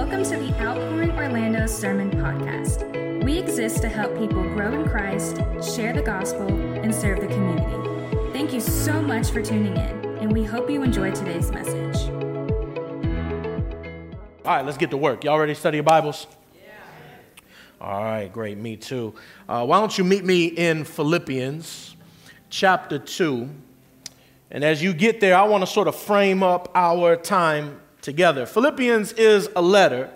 Welcome to the Outpouring Orlando Sermon Podcast. We exist to help people grow in Christ, share the gospel, and serve the community. Thank you so much for tuning in, and we hope you enjoy today's message. All right, let's get to work. Y'all ready to study your Bibles? Yeah. All right, great. Me too. Uh, why don't you meet me in Philippians chapter 2? And as you get there, I want to sort of frame up our time together. Philippians is a letter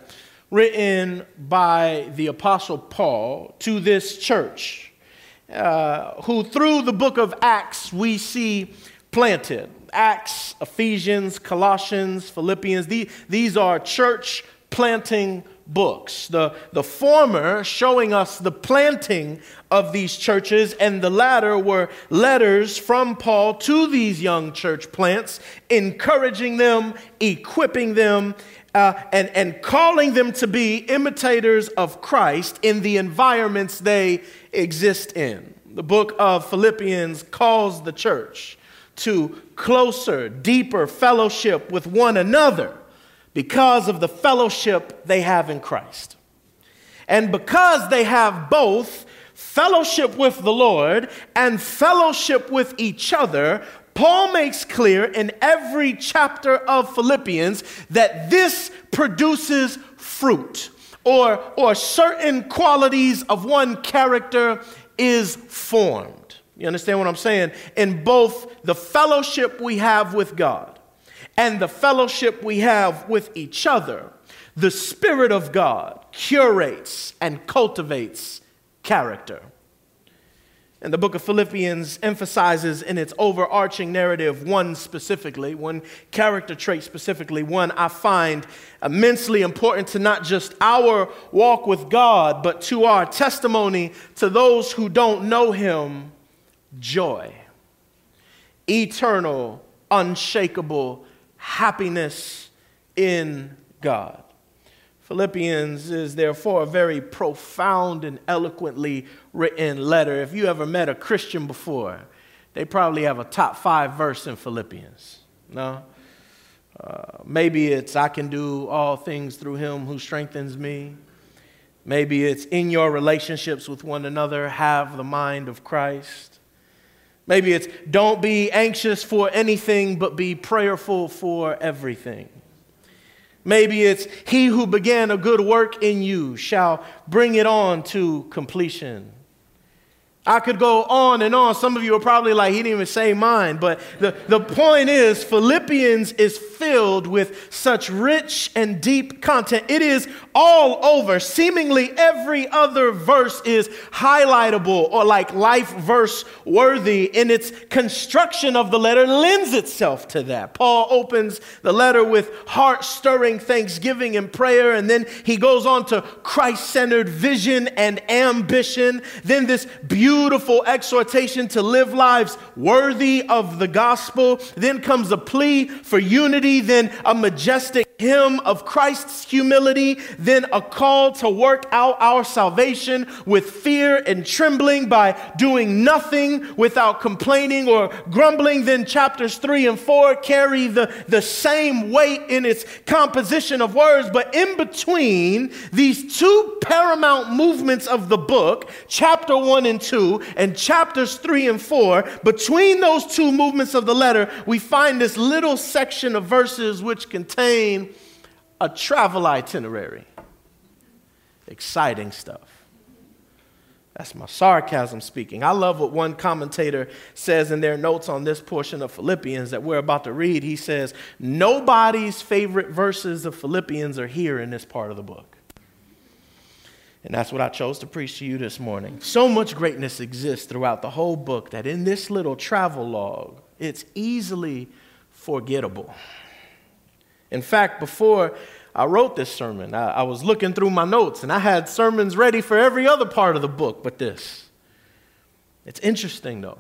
written by the Apostle Paul to this church, uh, who through the book of Acts we see planted. Acts, Ephesians, Colossians, Philippians, these, these are church planting books. The, the former showing us the planting of these churches, and the latter were letters from Paul to these young church plants, encouraging them, equipping them, uh, and, and calling them to be imitators of Christ in the environments they exist in. The book of Philippians calls the church to closer, deeper fellowship with one another because of the fellowship they have in Christ. And because they have both fellowship with the Lord and fellowship with each other, Paul makes clear in every chapter of Philippians that this produces fruit or, or certain qualities of one character is formed. You understand what I'm saying? In both the fellowship we have with God and the fellowship we have with each other, the Spirit of God curates and cultivates character. And the book of Philippians emphasizes in its overarching narrative one specifically, one character trait specifically, one I find immensely important to not just our walk with God, but to our testimony to those who don't know Him joy. Eternal, unshakable happiness in God. Philippians is therefore a very profound and eloquently written letter. If you ever met a Christian before, they probably have a top five verse in Philippians. No? Uh, maybe it's, I can do all things through him who strengthens me. Maybe it's in your relationships with one another, have the mind of Christ. Maybe it's don't be anxious for anything, but be prayerful for everything. Maybe it's he who began a good work in you shall bring it on to completion. I could go on and on. Some of you are probably like, he didn't even say mine. But the, the point is, Philippians is filled with such rich and deep content. It is all over. Seemingly every other verse is highlightable or like life verse worthy, and its construction of the letter lends itself to that. Paul opens the letter with heart stirring thanksgiving and prayer, and then he goes on to Christ centered vision and ambition. Then this beautiful exhortation to live lives worthy of the gospel. Then comes a plea for unity then a majestic hymn of Christ's humility, then a call to work out our salvation with fear and trembling by doing nothing without complaining or grumbling. Then chapters three and four carry the, the same weight in its composition of words, but in between these two paramount movements of the book, chapter one and two, and chapters three and four, between those two movements of the letter, we find this little section of verses which contain a travel itinerary. Exciting stuff. That's my sarcasm speaking. I love what one commentator says in their notes on this portion of Philippians that we're about to read. He says, Nobody's favorite verses of Philippians are here in this part of the book. And that's what I chose to preach to you this morning. So much greatness exists throughout the whole book that in this little travel log, it's easily forgettable. In fact, before I wrote this sermon, I, I, was looking through my notes and I had sermons ready for every other part of the book but this. It's interesting, though,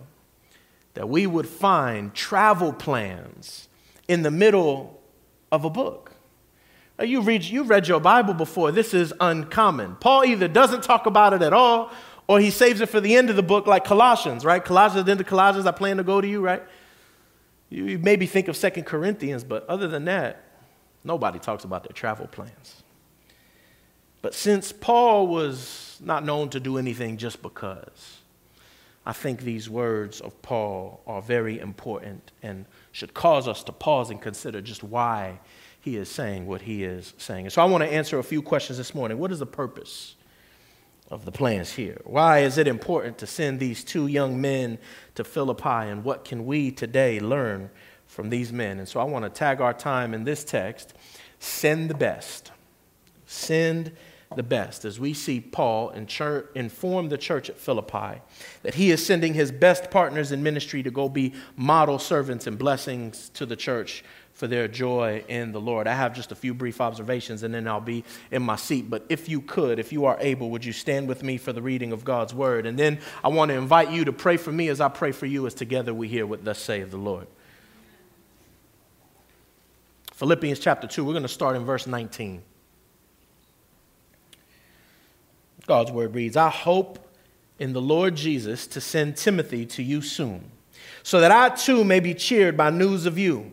that we would find travel plans in the middle of a book. Now, you read, you read your Bible before. This is uncommon. Paul either doesn't talk about it at all or he saves it for the end of the book, like Colossians, right? Colossians, end Colossians, I plan to go to you, right? You maybe think of Second Corinthians, but other than that, Nobody talks about their travel plans. But since Paul was not known to do anything just because, I think these words of Paul are very important and should cause us to pause and consider just why he is saying what he is saying. And so I want to answer a few questions this morning. What is the purpose of the plans here? Why is it important to send these two young men to Philippi? And what can we today learn from these men? And so I want to tag our time in this text send the best. Send the best as we see Paul inform the church at Philippi that he is sending his best partners in ministry to go be model servants and blessings to the church for their joy in the Lord. I have just a few brief observations and then I'll be in my seat. But if you could, if you are able, would you stand with me for the reading of God's word? And then I want to invite you to pray for me as I pray for you as together we hear what thus saith the Lord. Philippians chapter 2, we're going to start in verse 19. God's word reads I hope in the Lord Jesus to send Timothy to you soon, so that I too may be cheered by news of you.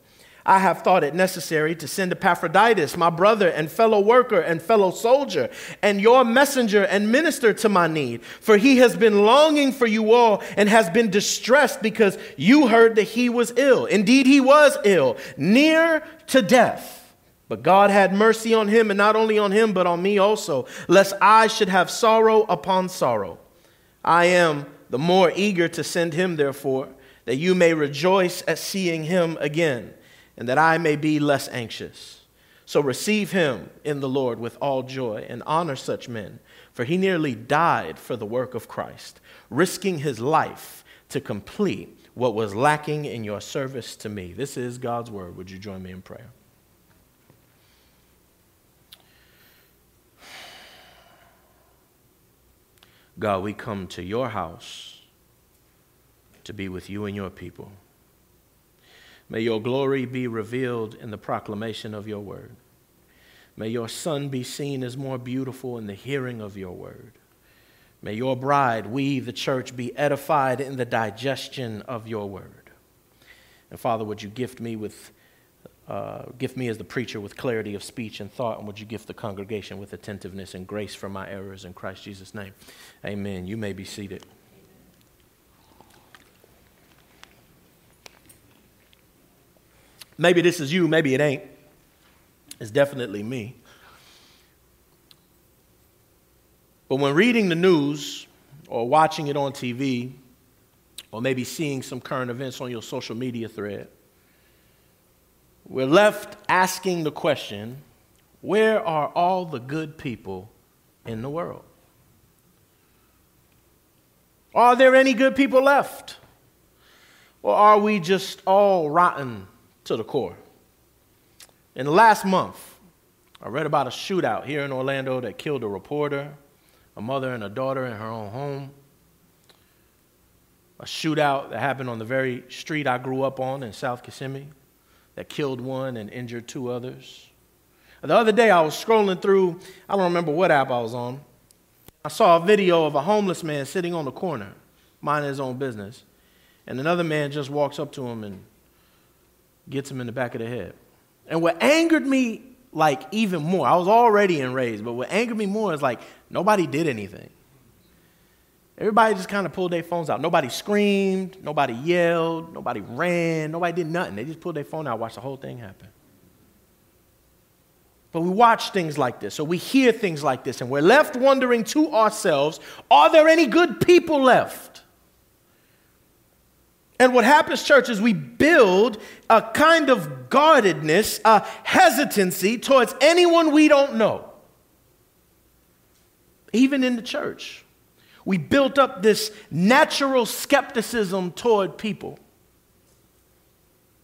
I have thought it necessary to send Epaphroditus, my brother and fellow worker and fellow soldier, and your messenger and minister to my need. For he has been longing for you all and has been distressed because you heard that he was ill. Indeed, he was ill, near to death. But God had mercy on him, and not only on him, but on me also, lest I should have sorrow upon sorrow. I am the more eager to send him, therefore, that you may rejoice at seeing him again and that I may be less anxious. So receive him in the Lord with all joy and honor such men, for he nearly died for the work of Christ, risking his life to complete what was lacking in your service to me. This is God's word. Would you join me in prayer? God, we come to your house to be with you and your people. May your glory be revealed in the proclamation of your word. May your son be seen as more beautiful in the hearing of your word. May your bride, we, the church, be edified in the digestion of your word. And Father, would you gift me with, uh, gift me as the preacher with clarity of speech and thought, and would you gift the congregation with attentiveness and grace for my errors in Christ Jesus' name? Amen. You may be seated. Maybe this is you, maybe it ain't. It's definitely me. But when reading the news or watching it on TV, or maybe seeing some current events on your social media thread, we're left asking the question where are all the good people in the world? Are there any good people left? Or are we just all rotten to the core. In the last month, I read about a shootout here in Orlando that killed a reporter, a mother, and a daughter in her own home. A shootout that happened on the very street I grew up on in South Kissimmee that killed one and injured two others. The other day, I was scrolling through, I don't remember what app I was on. I saw a video of a homeless man sitting on the corner, minding his own business. And another man just walks up to him and gets him in the back of the head. And what angered me, like, even more, I was already enraged, but what angered me more is like, nobody did anything. Everybody just kind of pulled their phones out. Nobody screamed, nobody yelled, nobody ran, nobody did nothing. They just pulled their phone out, watched the whole thing happen. But we watch things like this, or we hear things like this, and we're left wondering to ourselves are there any good people left? And what happens, church, is we build a kind of guardedness, a hesitancy towards anyone we don't know. Even in the church, we built up this natural skepticism toward people.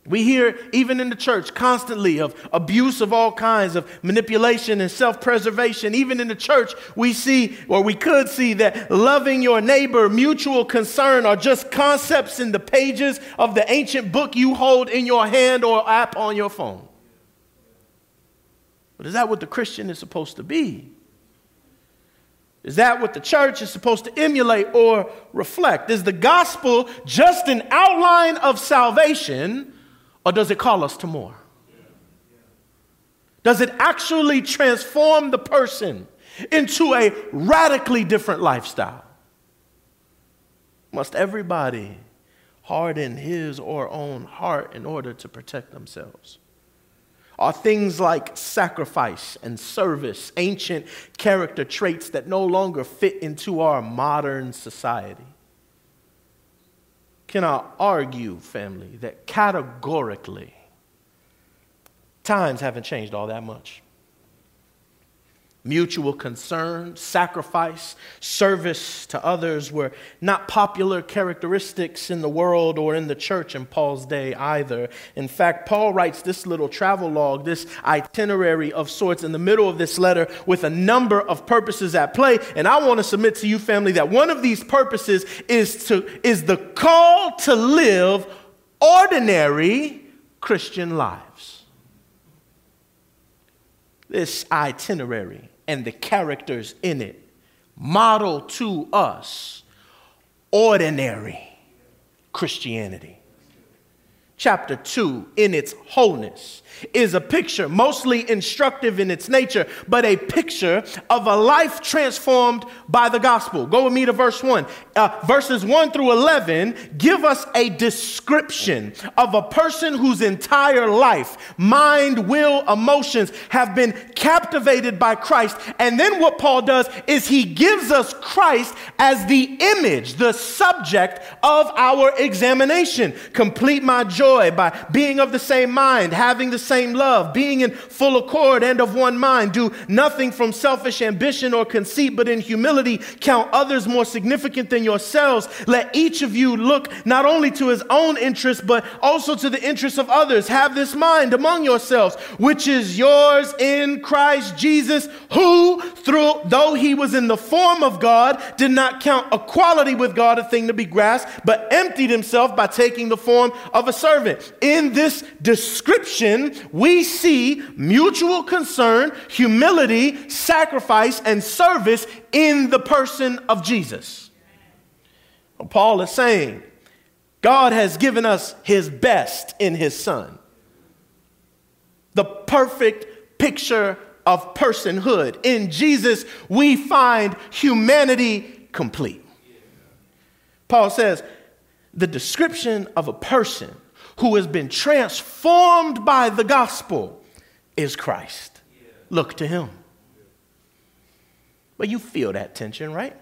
We hear, even in the church, constantly of abuse of all kinds, of manipulation and self preservation. Even in the church, we see, or we could see, that loving your neighbor, mutual concern are just concepts in the pages of the ancient book you hold in your hand or app on your phone. But is that what the Christian is supposed to be? Is that what the church is supposed to emulate or reflect? Is the gospel just an outline of salvation? Or does it call us to more? Does it actually transform the person into a radically different lifestyle? Must everybody harden his or own heart in order to protect themselves? Are things like sacrifice and service ancient character traits that no longer fit into our modern society? Can I argue, family, that categorically times haven't changed all that much? Mutual concern, sacrifice, service to others were not popular characteristics in the world or in the church in Paul's day either. In fact, Paul writes this little travel log, this itinerary of sorts in the middle of this letter with a number of purposes at play. And I want to submit to you, family, that one of these purposes is, to, is the call to live ordinary Christian lives. This itinerary and the characters in it model to us ordinary Christianity. Chapter 2, in its wholeness, is a picture, mostly instructive in its nature, but a picture of a life transformed by the gospel. Go with me to verse 1. Uh, verses 1 through 11 give us a description of a person whose entire life, mind, will, emotions have been captivated by Christ. And then what Paul does is he gives us Christ as the image, the subject of our examination. Complete my joy by being of the same mind, having the same love, being in full accord and of one mind. Do nothing from selfish ambition or conceit, but in humility count others more significant than yourselves. Let each of you look not only to his own interest, but also to the interests of others. Have this mind among yourselves, which is yours in Christ Jesus, who, through though he was in the form of God, did not count equality with God a thing to be grasped, but emptied himself by taking the form of a servant. In this description, we see mutual concern, humility, sacrifice, and service in the person of Jesus. Paul is saying, God has given us his best in his son. The perfect picture of personhood. In Jesus, we find humanity complete. Paul says, the description of a person who has been transformed by the gospel is Christ. Look to him. But you feel that tension, right?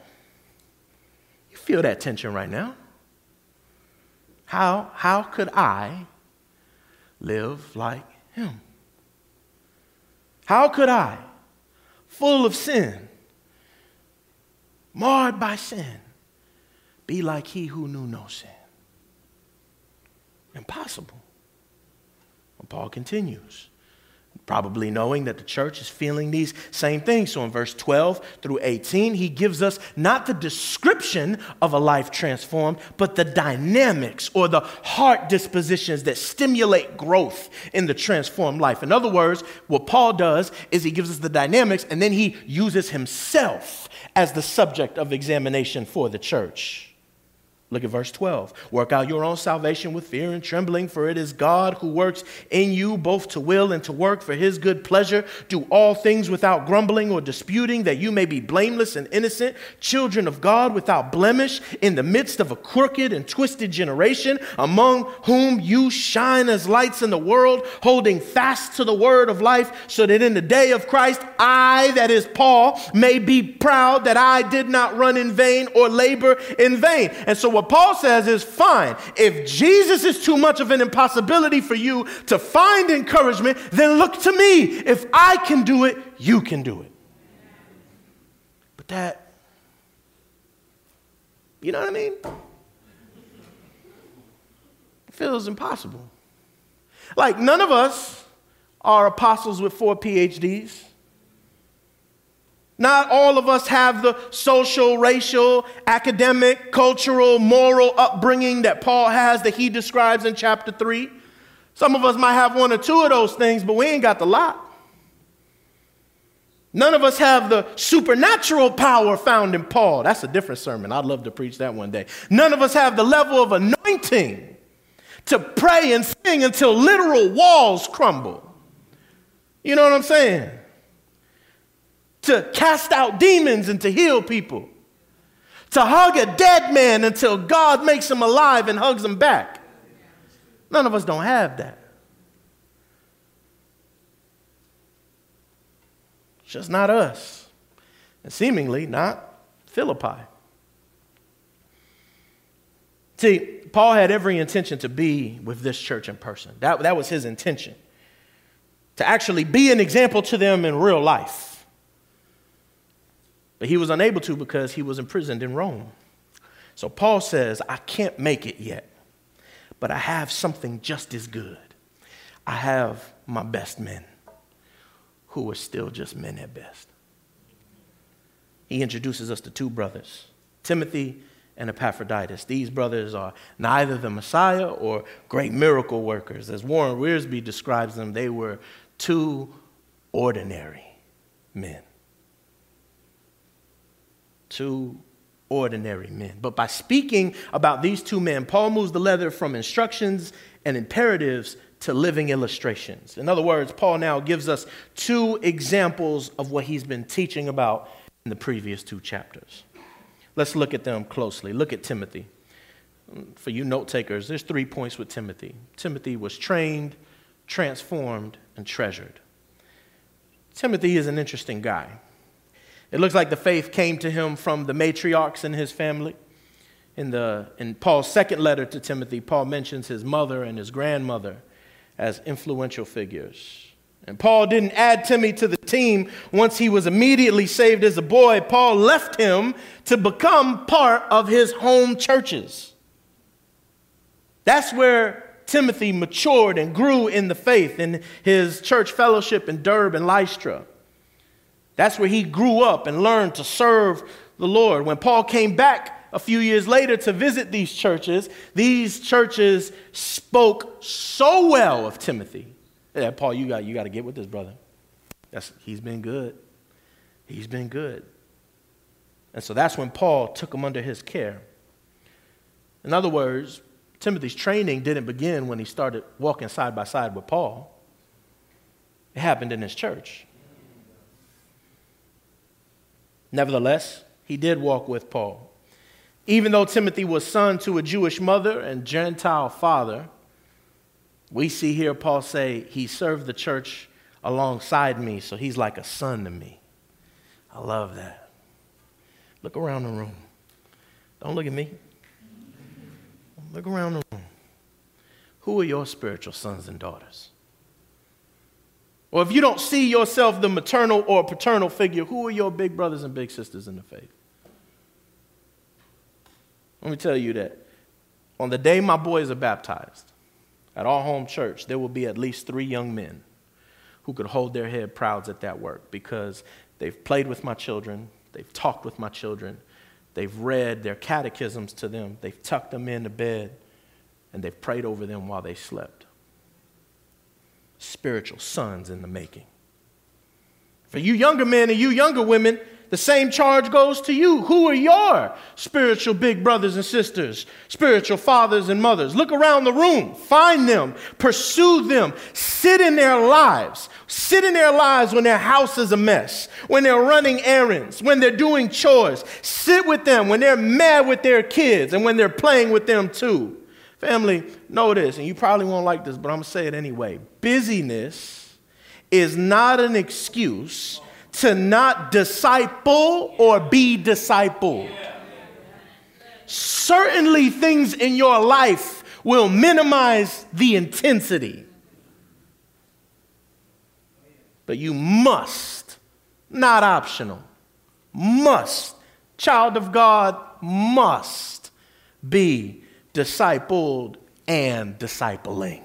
You feel that tension right now. How, how could I live like him? How could I, full of sin, marred by sin, be like he who knew no sin? Impossible. And Paul continues, probably knowing that the church is feeling these same things. So in verse 12 through 18, he gives us not the description of a life transformed, but the dynamics or the heart dispositions that stimulate growth in the transformed life. In other words, what Paul does is he gives us the dynamics and then he uses himself as the subject of examination for the church. Look at verse 12. Work out your own salvation with fear and trembling, for it is God who works in you both to will and to work for his good pleasure. Do all things without grumbling or disputing, that you may be blameless and innocent, children of God without blemish, in the midst of a crooked and twisted generation, among whom you shine as lights in the world, holding fast to the word of life, so that in the day of Christ, I, that is Paul, may be proud that I did not run in vain or labor in vain. And so what Paul says is fine. If Jesus is too much of an impossibility for you to find encouragement, then look to me. If I can do it, you can do it. But that, you know what I mean? It feels impossible. Like, none of us are apostles with four PhDs. Not all of us have the social, racial, academic, cultural, moral upbringing that Paul has that he describes in chapter 3. Some of us might have one or two of those things, but we ain't got the lot. None of us have the supernatural power found in Paul. That's a different sermon. I'd love to preach that one day. None of us have the level of anointing to pray and sing until literal walls crumble. You know what I'm saying? To cast out demons and to heal people. To hug a dead man until God makes him alive and hugs him back. None of us don't have that. just not us, and seemingly not Philippi. See, Paul had every intention to be with this church in person. That, that was his intention. To actually be an example to them in real life. But he was unable to because he was imprisoned in Rome. So Paul says, I can't make it yet, but I have something just as good. I have my best men who are still just men at best. He introduces us to two brothers, Timothy and Epaphroditus. These brothers are neither the Messiah or great miracle workers. As Warren Wiersbe describes them, they were two ordinary men. Two ordinary men. But by speaking about these two men, Paul moves the leather from instructions and imperatives to living illustrations. In other words, Paul now gives us two examples of what he's been teaching about in the previous two chapters. Let's look at them closely. Look at Timothy. For you note takers, there's three points with Timothy. Timothy was trained, transformed, and treasured. Timothy is an interesting guy. It looks like the faith came to him from the matriarchs in his family. In, the, in Paul's second letter to Timothy, Paul mentions his mother and his grandmother as influential figures. And Paul didn't add Timmy to the team once he was immediately saved as a boy. Paul left him to become part of his home churches. That's where Timothy matured and grew in the faith in his church fellowship in Derbe and Lystra. That's where he grew up and learned to serve the Lord. When Paul came back a few years later to visit these churches, these churches spoke so well of Timothy. Yeah, Paul, you got, you got to get with this brother. That's, he's been good. He's been good. And so that's when Paul took him under his care. In other words, Timothy's training didn't begin when he started walking side by side with Paul, it happened in his church. Nevertheless, he did walk with Paul. Even though Timothy was son to a Jewish mother and Gentile father, we see here Paul say, He served the church alongside me, so he's like a son to me. I love that. Look around the room. Don't look at me. Look around the room. Who are your spiritual sons and daughters? Or if you don't see yourself the maternal or paternal figure, who are your big brothers and big sisters in the faith? Let me tell you that on the day my boys are baptized, at our home church, there will be at least three young men who could hold their head proud at that work because they've played with my children, they've talked with my children, they've read their catechisms to them, they've tucked them into bed, and they've prayed over them while they slept. Spiritual sons in the making. For you younger men and you younger women, the same charge goes to you. Who are your spiritual big brothers and sisters, spiritual fathers and mothers? Look around the room, find them, pursue them, sit in their lives. Sit in their lives when their house is a mess, when they're running errands, when they're doing chores. Sit with them when they're mad with their kids and when they're playing with them too. Family, know this, and you probably won't like this, but I'm gonna say it anyway. Busyness is not an excuse to not disciple or be discipled. Certainly, things in your life will minimize the intensity. But you must, not optional, must, child of God, must be discipled and discipling.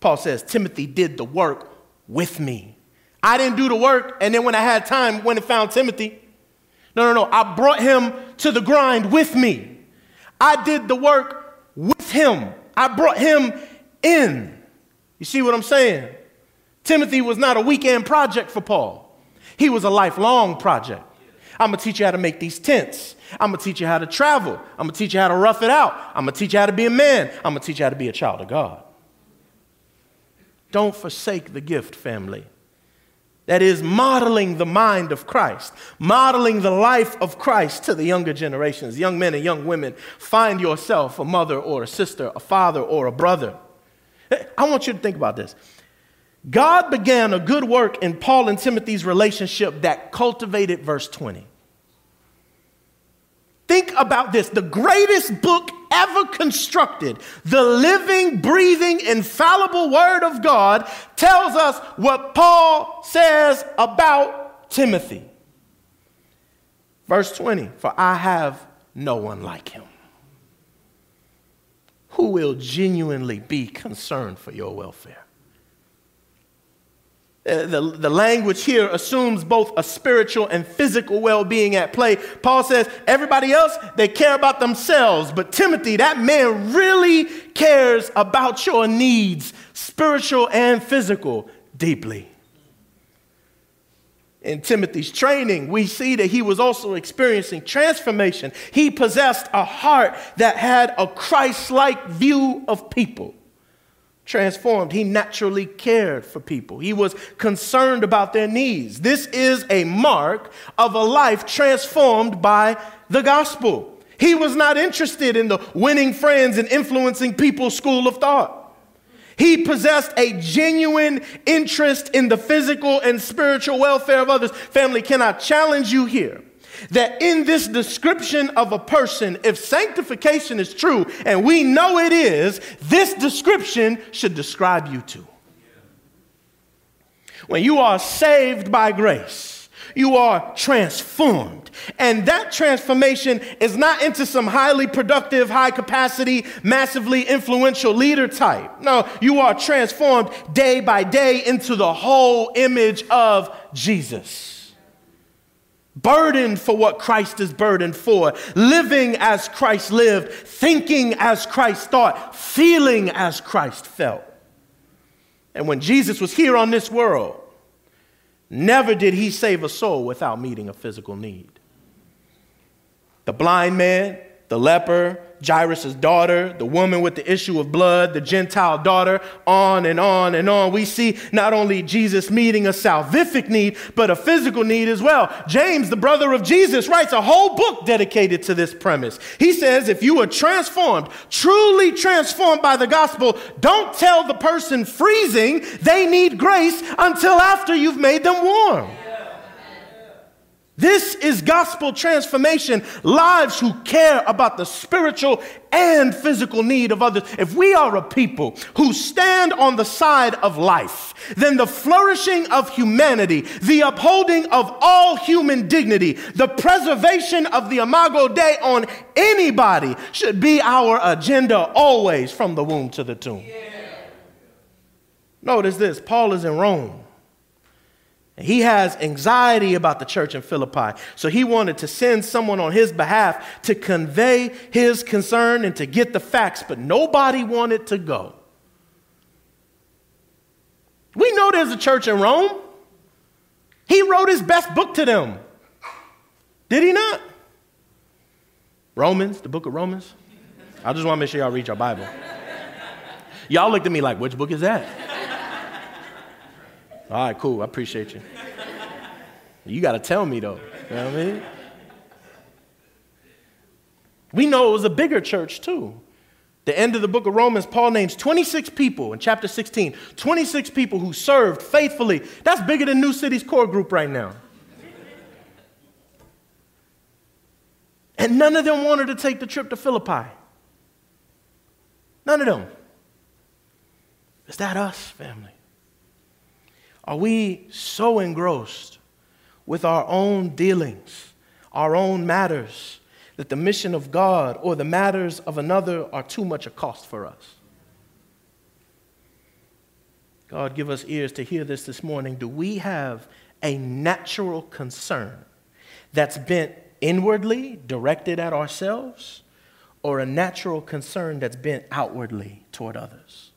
Paul says, Timothy did the work with me. I didn't do the work, and then when I had time, went and found Timothy. No, no, no. I brought him to the grind with me. I did the work with him. I brought him in. You see what I'm saying? Timothy was not a weekend project for Paul, he was a lifelong project. I'm gonna teach you how to make these tents. I'm gonna teach you how to travel. I'm gonna teach you how to rough it out. I'm gonna teach you how to be a man. I'm gonna teach you how to be a child of God. Don't forsake the gift, family. That is modeling the mind of Christ, modeling the life of Christ to the younger generations. Young men and young women, find yourself a mother or a sister, a father or a brother. I want you to think about this. God began a good work in Paul and Timothy's relationship that cultivated verse 20. Think about this the greatest book ever constructed, the living, breathing, infallible Word of God, tells us what Paul says about Timothy. Verse 20 For I have no one like him who will genuinely be concerned for your welfare. Uh, the, the language here assumes both a spiritual and physical well being at play. Paul says, everybody else, they care about themselves. But Timothy, that man really cares about your needs, spiritual and physical, deeply. In Timothy's training, we see that he was also experiencing transformation. He possessed a heart that had a Christ like view of people transformed. He naturally cared for people, he was concerned about their needs. This is a mark of a life transformed by the gospel. He was not interested in the winning friends and influencing people's school of thought. He possessed a genuine interest in the physical and spiritual welfare of others. Family, can I challenge you here? That in this description of a person, if sanctification is true, and we know it is, this description should describe you too. When you are saved by grace, you are transformed. And that transformation is not into some highly productive, high capacity, massively influential leader type. No, you are transformed day by day into the whole image of Jesus burdened for what Christ is burdened for, living as Christ lived, thinking as Christ thought, feeling as Christ felt. And when Jesus was here on this world, never did he save a soul without meeting a physical need. The blind man, the leper, Jairus' daughter, the woman with the issue of blood, the Gentile daughter, on and on and on. We see not only Jesus meeting a salvific need, but a physical need as well. James, the brother of Jesus, writes a whole book dedicated to this premise. He says, if you are transformed, truly transformed by the gospel, don't tell the person freezing they need grace until after you've made them warm. This is gospel transformation, lives who care about the spiritual and physical need of others. If we are a people who stand on the side of life, then the flourishing of humanity, the upholding of all human dignity, the preservation of the imago Dei on anybody should be our agenda always from the womb to the tomb. Yeah. Notice this Paul is in Rome. He has anxiety about the church in Philippi. So he wanted to send someone on his behalf to convey his concern and to get the facts, but nobody wanted to go. We know there's a church in Rome. He wrote his best book to them. Did he not? Romans, the book of Romans. I just want to make sure y'all read your Bible. Y'all looked at me like, which book is that? All right, cool. I appreciate you. You got to tell me, though. You know what I mean? We know it was a bigger church, too. The end of the book of Romans, Paul names 26 people in chapter 16, 26 people who served faithfully. That's bigger than New City's core group right now. And none of them wanted to take the trip to Philippi. None of them. Is that us, family? Are we so engrossed with our own dealings, our own matters, that the mission of God or the matters of another are too much a cost for us? God, give us ears to hear this this morning. Do we have a natural concern that's bent inwardly, directed at ourselves, or a natural concern that's bent outwardly toward others?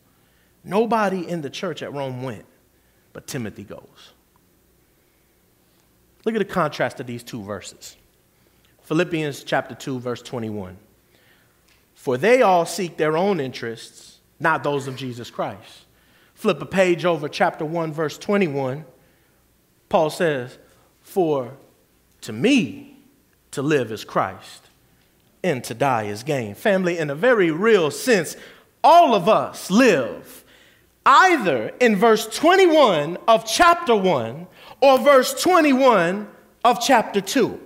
Nobody in the church at Rome went, but Timothy goes. Look at the contrast of these two verses. Philippians chapter 2, verse 21. For they all seek their own interests, not those of Jesus Christ. Flip a page over, chapter 1, verse 21. Paul says, For to me to live is Christ, and to die is gain. Family, in a very real sense, all of us live either in verse 21 of chapter 1 or verse 21 of chapter 2.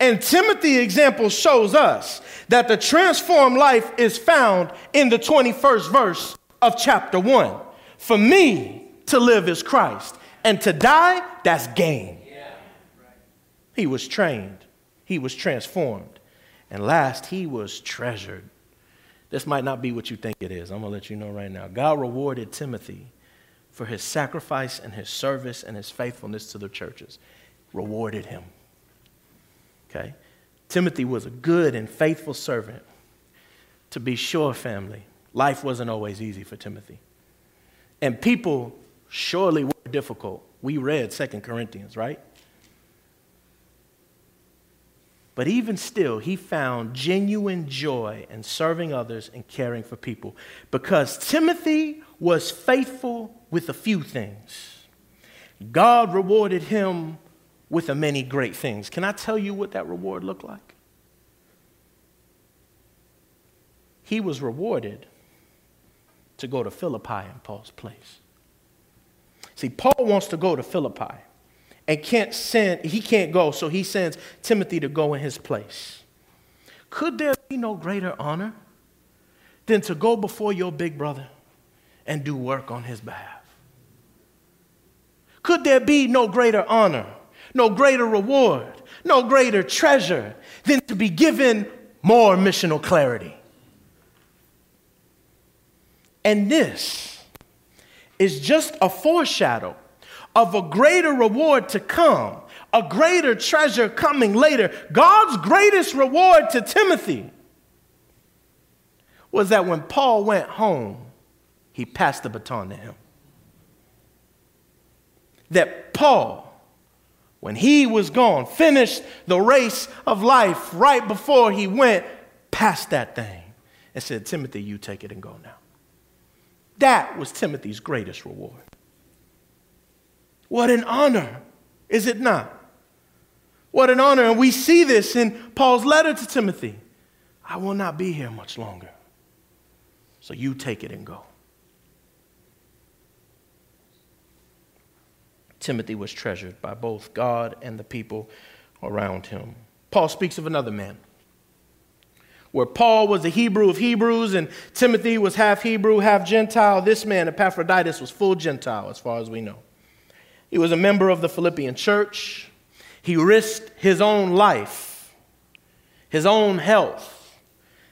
And Timothy example shows us that the transformed life is found in the 21st verse of chapter 1. For me to live is Christ, and to die, that's gain. He was trained, he was transformed, and last, he was treasured. This might not be what you think it is. I'm going to let you know right now. God rewarded Timothy for his sacrifice and his service and his faithfulness to the churches. Rewarded him. Okay? Timothy was a good and faithful servant. To be sure, family, life wasn't always easy for Timothy. And people surely were difficult. We read Second Corinthians, right? But even still, he found genuine joy in serving others and caring for people because Timothy was faithful with a few things. God rewarded him with a many great things. Can I tell you what that reward looked like? He was rewarded to go to Philippi in Paul's place. See, Paul wants to go to Philippi and can't send, he can't go, so he sends Timothy to go in his place. Could there be no greater honor than to go before your big brother and do work on his behalf? Could there be no greater honor, no greater reward, no greater treasure than to be given more missional clarity? And this is just a foreshadow of a greater reward to come, a greater treasure coming later. God's greatest reward to Timothy was that when Paul went home, he passed the baton to him. That Paul, when he was gone, finished the race of life right before he went past that thing and said, Timothy, you take it and go now. That was Timothy's greatest reward. What an honor, is it not? What an honor. And we see this in Paul's letter to Timothy. I will not be here much longer. So you take it and go. Timothy was treasured by both God and the people around him. Paul speaks of another man. Where Paul was a Hebrew of Hebrews and Timothy was half Hebrew, half Gentile, this man, Epaphroditus, was full Gentile as far as we know. He was a member of the Philippian church. He risked his own life, his own health,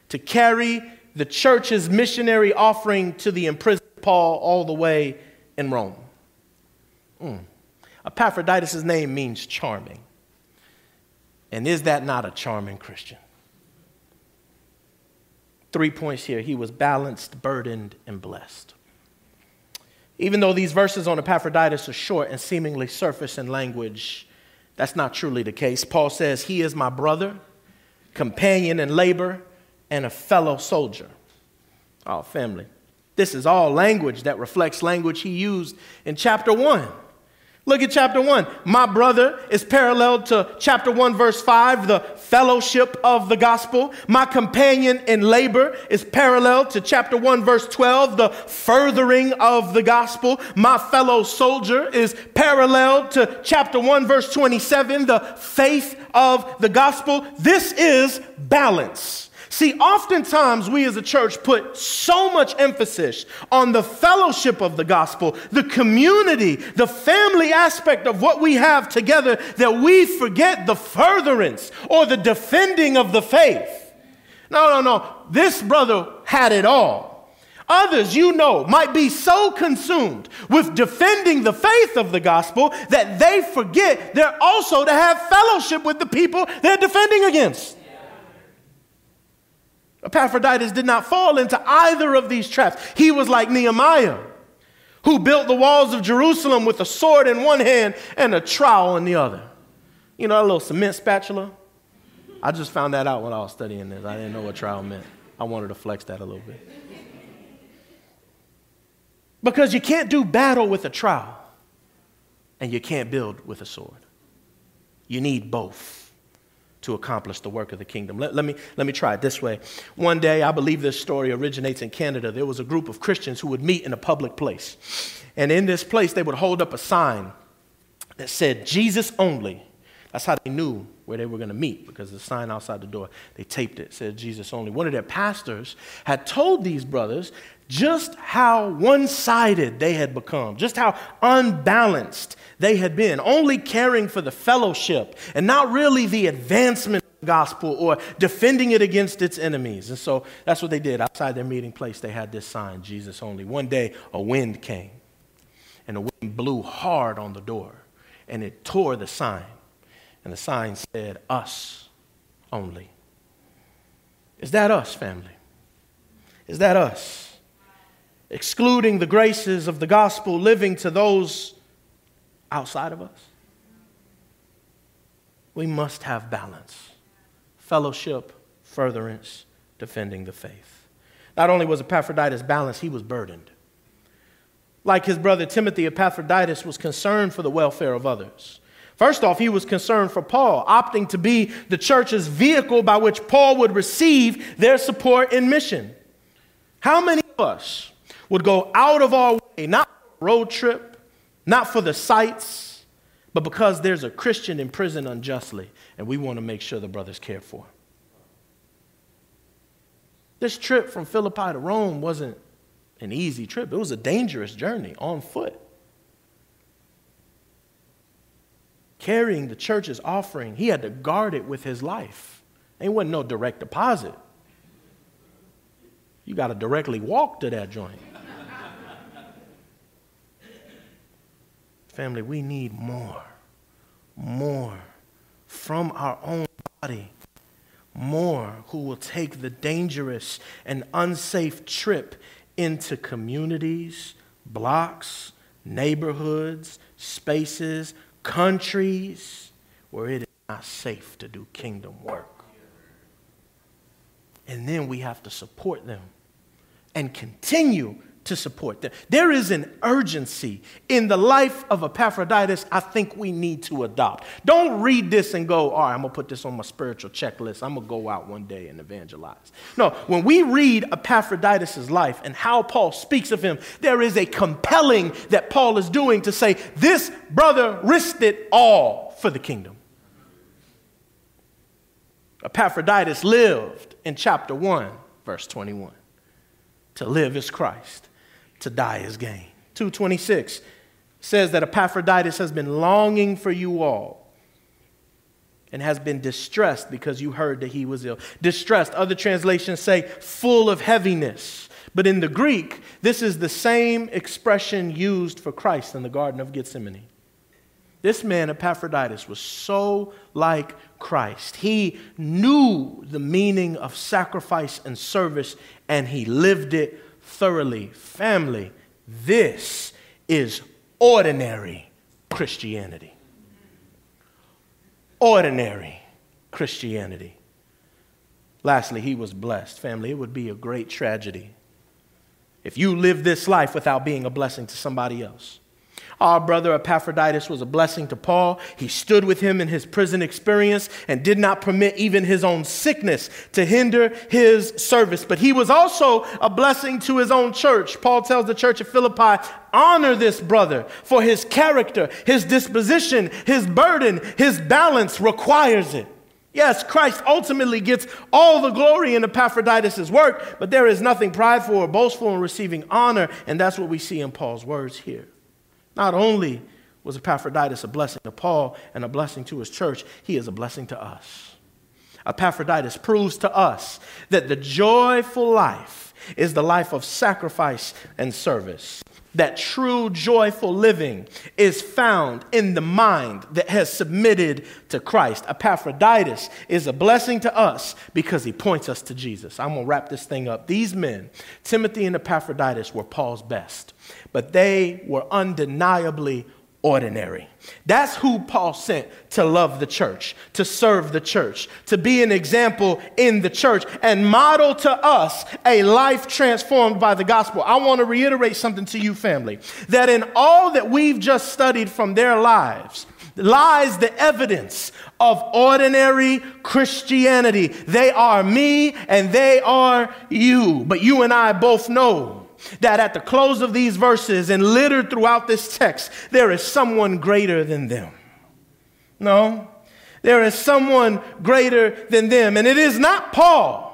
to carry the church's missionary offering to the imprisoned Paul all the way in Rome. Mm. Epaphroditus' name means charming. And is that not a charming Christian? Three points here. He was balanced, burdened, and blessed. Even though these verses on Epaphroditus are short and seemingly surface in language, that's not truly the case. Paul says, He is my brother, companion in labor, and a fellow soldier. Oh, family. This is all language that reflects language he used in chapter 1. Look at chapter 1. My brother is parallel to chapter 1, verse 5, the fellowship of the gospel. My companion in labor is parallel to chapter 1, verse 12, the furthering of the gospel. My fellow soldier is parallel to chapter 1, verse 27, the faith of the gospel. This is balance. See, oftentimes we as a church put so much emphasis on the fellowship of the gospel, the community, the family aspect of what we have together that we forget the furtherance or the defending of the faith. No, no, no. This brother had it all. Others, you know, might be so consumed with defending the faith of the gospel that they forget they're also to have fellowship with the people they're defending against. Epaphroditus did not fall into either of these traps. He was like Nehemiah, who built the walls of Jerusalem with a sword in one hand and a trowel in the other. You know, a little cement spatula? I just found that out when I was studying this. I didn't know what trowel meant. I wanted to flex that a little bit. Because you can't do battle with a trowel and you can't build with a sword. You need both to accomplish the work of the kingdom. Let, let, me, let me try it this way. One day, I believe this story originates in Canada. There was a group of Christians who would meet in a public place. And in this place, they would hold up a sign that said, Jesus only. That's how they knew where they were going to meet because the sign outside the door, they taped it, said Jesus only. One of their pastors had told these brothers just how one sided they had become, just how unbalanced they had been, only caring for the fellowship and not really the advancement of the gospel or defending it against its enemies. And so that's what they did. Outside their meeting place, they had this sign, Jesus only. One day, a wind came, and the wind blew hard on the door, and it tore the sign. And the sign said, Us only. Is that us, family? Is that us? excluding the graces of the gospel, living to those outside of us. We must have balance, fellowship, furtherance, defending the faith. Not only was Epaphroditus balanced, he was burdened. Like his brother Timothy, Epaphroditus was concerned for the welfare of others. First off, he was concerned for Paul, opting to be the church's vehicle by which Paul would receive their support in mission. How many of us would go out of our way, not for a road trip, not for the sights, but because there's a Christian in prison unjustly, and we want to make sure the brother's cared for. This trip from Philippi to Rome wasn't an easy trip, it was a dangerous journey on foot. Carrying the church's offering, he had to guard it with his life. It wasn't no direct deposit. You got to directly walk to that joint. Family, we need more, more from our own body, more who will take the dangerous and unsafe trip into communities, blocks, neighborhoods, spaces, countries where it is not safe to do kingdom work. And then we have to support them and continue to support them. There is an urgency in the life of Epaphroditus I think we need to adopt. Don't read this and go, all right, I'm going to put this on my spiritual checklist. I'm going to go out one day and evangelize. No, when we read Epaphroditus' life and how Paul speaks of him, there is a compelling that Paul is doing to say, this brother risked it all for the kingdom. Epaphroditus lived in chapter 1, verse 21. To live is Christ to die is gain. 226 says that Epaphroditus has been longing for you all and has been distressed because you heard that he was ill. Distressed, other translations say full of heaviness. But in the Greek, this is the same expression used for Christ in the Garden of Gethsemane. This man, Epaphroditus, was so like Christ. He knew the meaning of sacrifice and service, and he lived it thoroughly. Family, this is ordinary Christianity. Ordinary Christianity. Lastly, he was blessed. Family, it would be a great tragedy if you live this life without being a blessing to somebody else. Our brother Epaphroditus was a blessing to Paul. He stood with him in his prison experience and did not permit even his own sickness to hinder his service. But he was also a blessing to his own church. Paul tells the church of Philippi, honor this brother, for his character, his disposition, his burden, his balance requires it. Yes, Christ ultimately gets all the glory in Epaphroditus' work, but there is nothing prideful or boastful in receiving honor, and that's what we see in Paul's words here. Not only was Epaphroditus a blessing to Paul and a blessing to his church, he is a blessing to us. Epaphroditus proves to us that the joyful life is the life of sacrifice and service that true joyful living is found in the mind that has submitted to Christ. Epaphroditus is a blessing to us because he points us to Jesus. I'm going to wrap this thing up. These men, Timothy and Epaphroditus, were Paul's best, but they were undeniably ordinary. That's who Paul sent to love the church, to serve the church, to be an example in the church, and model to us a life transformed by the gospel. I want to reiterate something to you, family, that in all that we've just studied from their lives, lies the evidence of ordinary Christianity. They are me and they are you. But you and I both know that at the close of these verses and littered throughout this text, there is someone greater than them. No, there is someone greater than them. And it is not Paul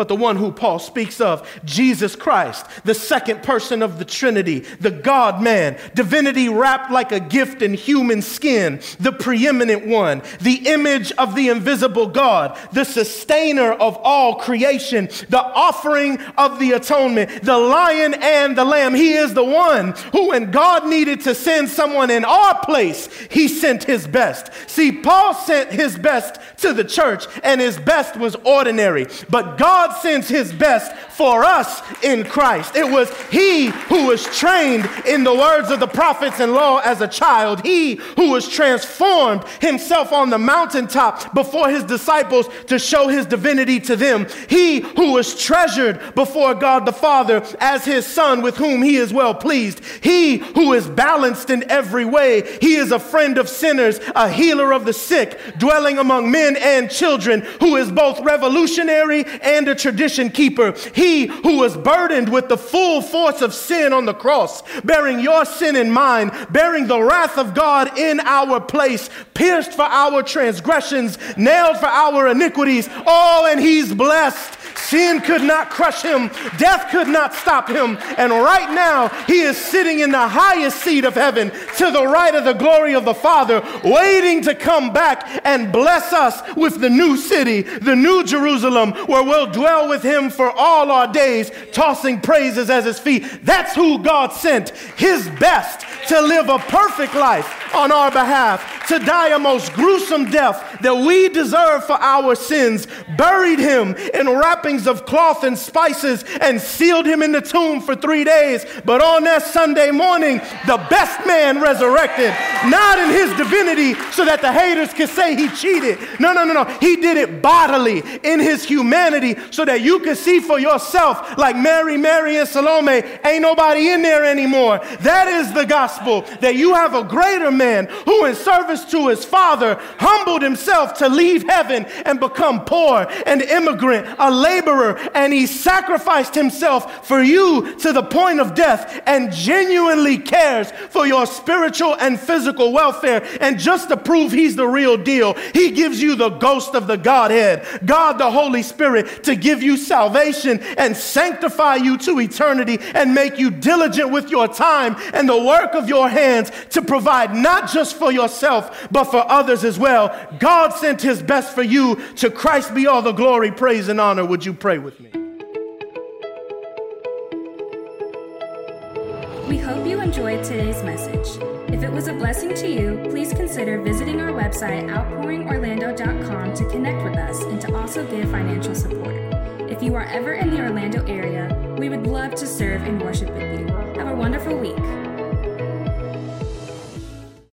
but the one who Paul speaks of, Jesus Christ, the second person of the Trinity, the God man, divinity wrapped like a gift in human skin, the preeminent one, the image of the invisible God, the sustainer of all creation, the offering of the atonement, the lion and the lamb. He is the one who, when God needed to send someone in our place, he sent his best. See, Paul sent his best to the church, and his best was ordinary, but God God sends his best for us in Christ. It was he who was trained in the words of the prophets and law as a child, he who was transformed himself on the mountaintop before his disciples to show his divinity to them, he who was treasured before God the Father as his son with whom he is well pleased, he who is balanced in every way, he is a friend of sinners, a healer of the sick, dwelling among men and children, who is both revolutionary and a tradition keeper. He who was burdened with the full force of sin on the cross, bearing your sin in mine, bearing the wrath of God in our place, pierced for our transgressions, nailed for our iniquities. Oh, and he's blessed. Sin could not crush him, death could not stop him. And right now, he is sitting in the highest seat of heaven to the right of the glory of the Father, waiting to come back and bless us with the new city, the new Jerusalem, where we'll dwell with him for all our days, tossing praises as his feet. That's who God sent, his best, to live a perfect life on our behalf, to die a most gruesome death that we deserve for our sins, buried him in wrappings of cloth and spices, and sealed him in the tomb for three days. But on that Sunday morning, the best man resurrected, not in his divinity so that the haters could say he cheated. No, no, no, no. He did it bodily in his humanity so that you could see for yourself, like Mary, Mary, and Salome, ain't nobody in there anymore. That is the gospel that you have a greater man who, in service to his father, humbled himself to leave heaven and become poor, an immigrant, a laborer, and he sacrificed himself for you to the point of death and genuinely cares for your spiritual and physical welfare. And just to prove he's the real deal, he gives you the ghost of the Godhead, God the Holy Spirit, to give you salvation and sanctify you to eternity and make you diligent with your time and the work of your hands to provide not just for yourself, but for others as well. God sent his best for you. To Christ be all the glory, praise, and honor. Would you pray with me? We hope you enjoyed today's message. If it was a blessing to you, please consider visiting our website, outpouringorlando.com, to connect with us and to also give financial support. If you are ever in the Orlando area, we would love to serve and worship with you. Have a wonderful week.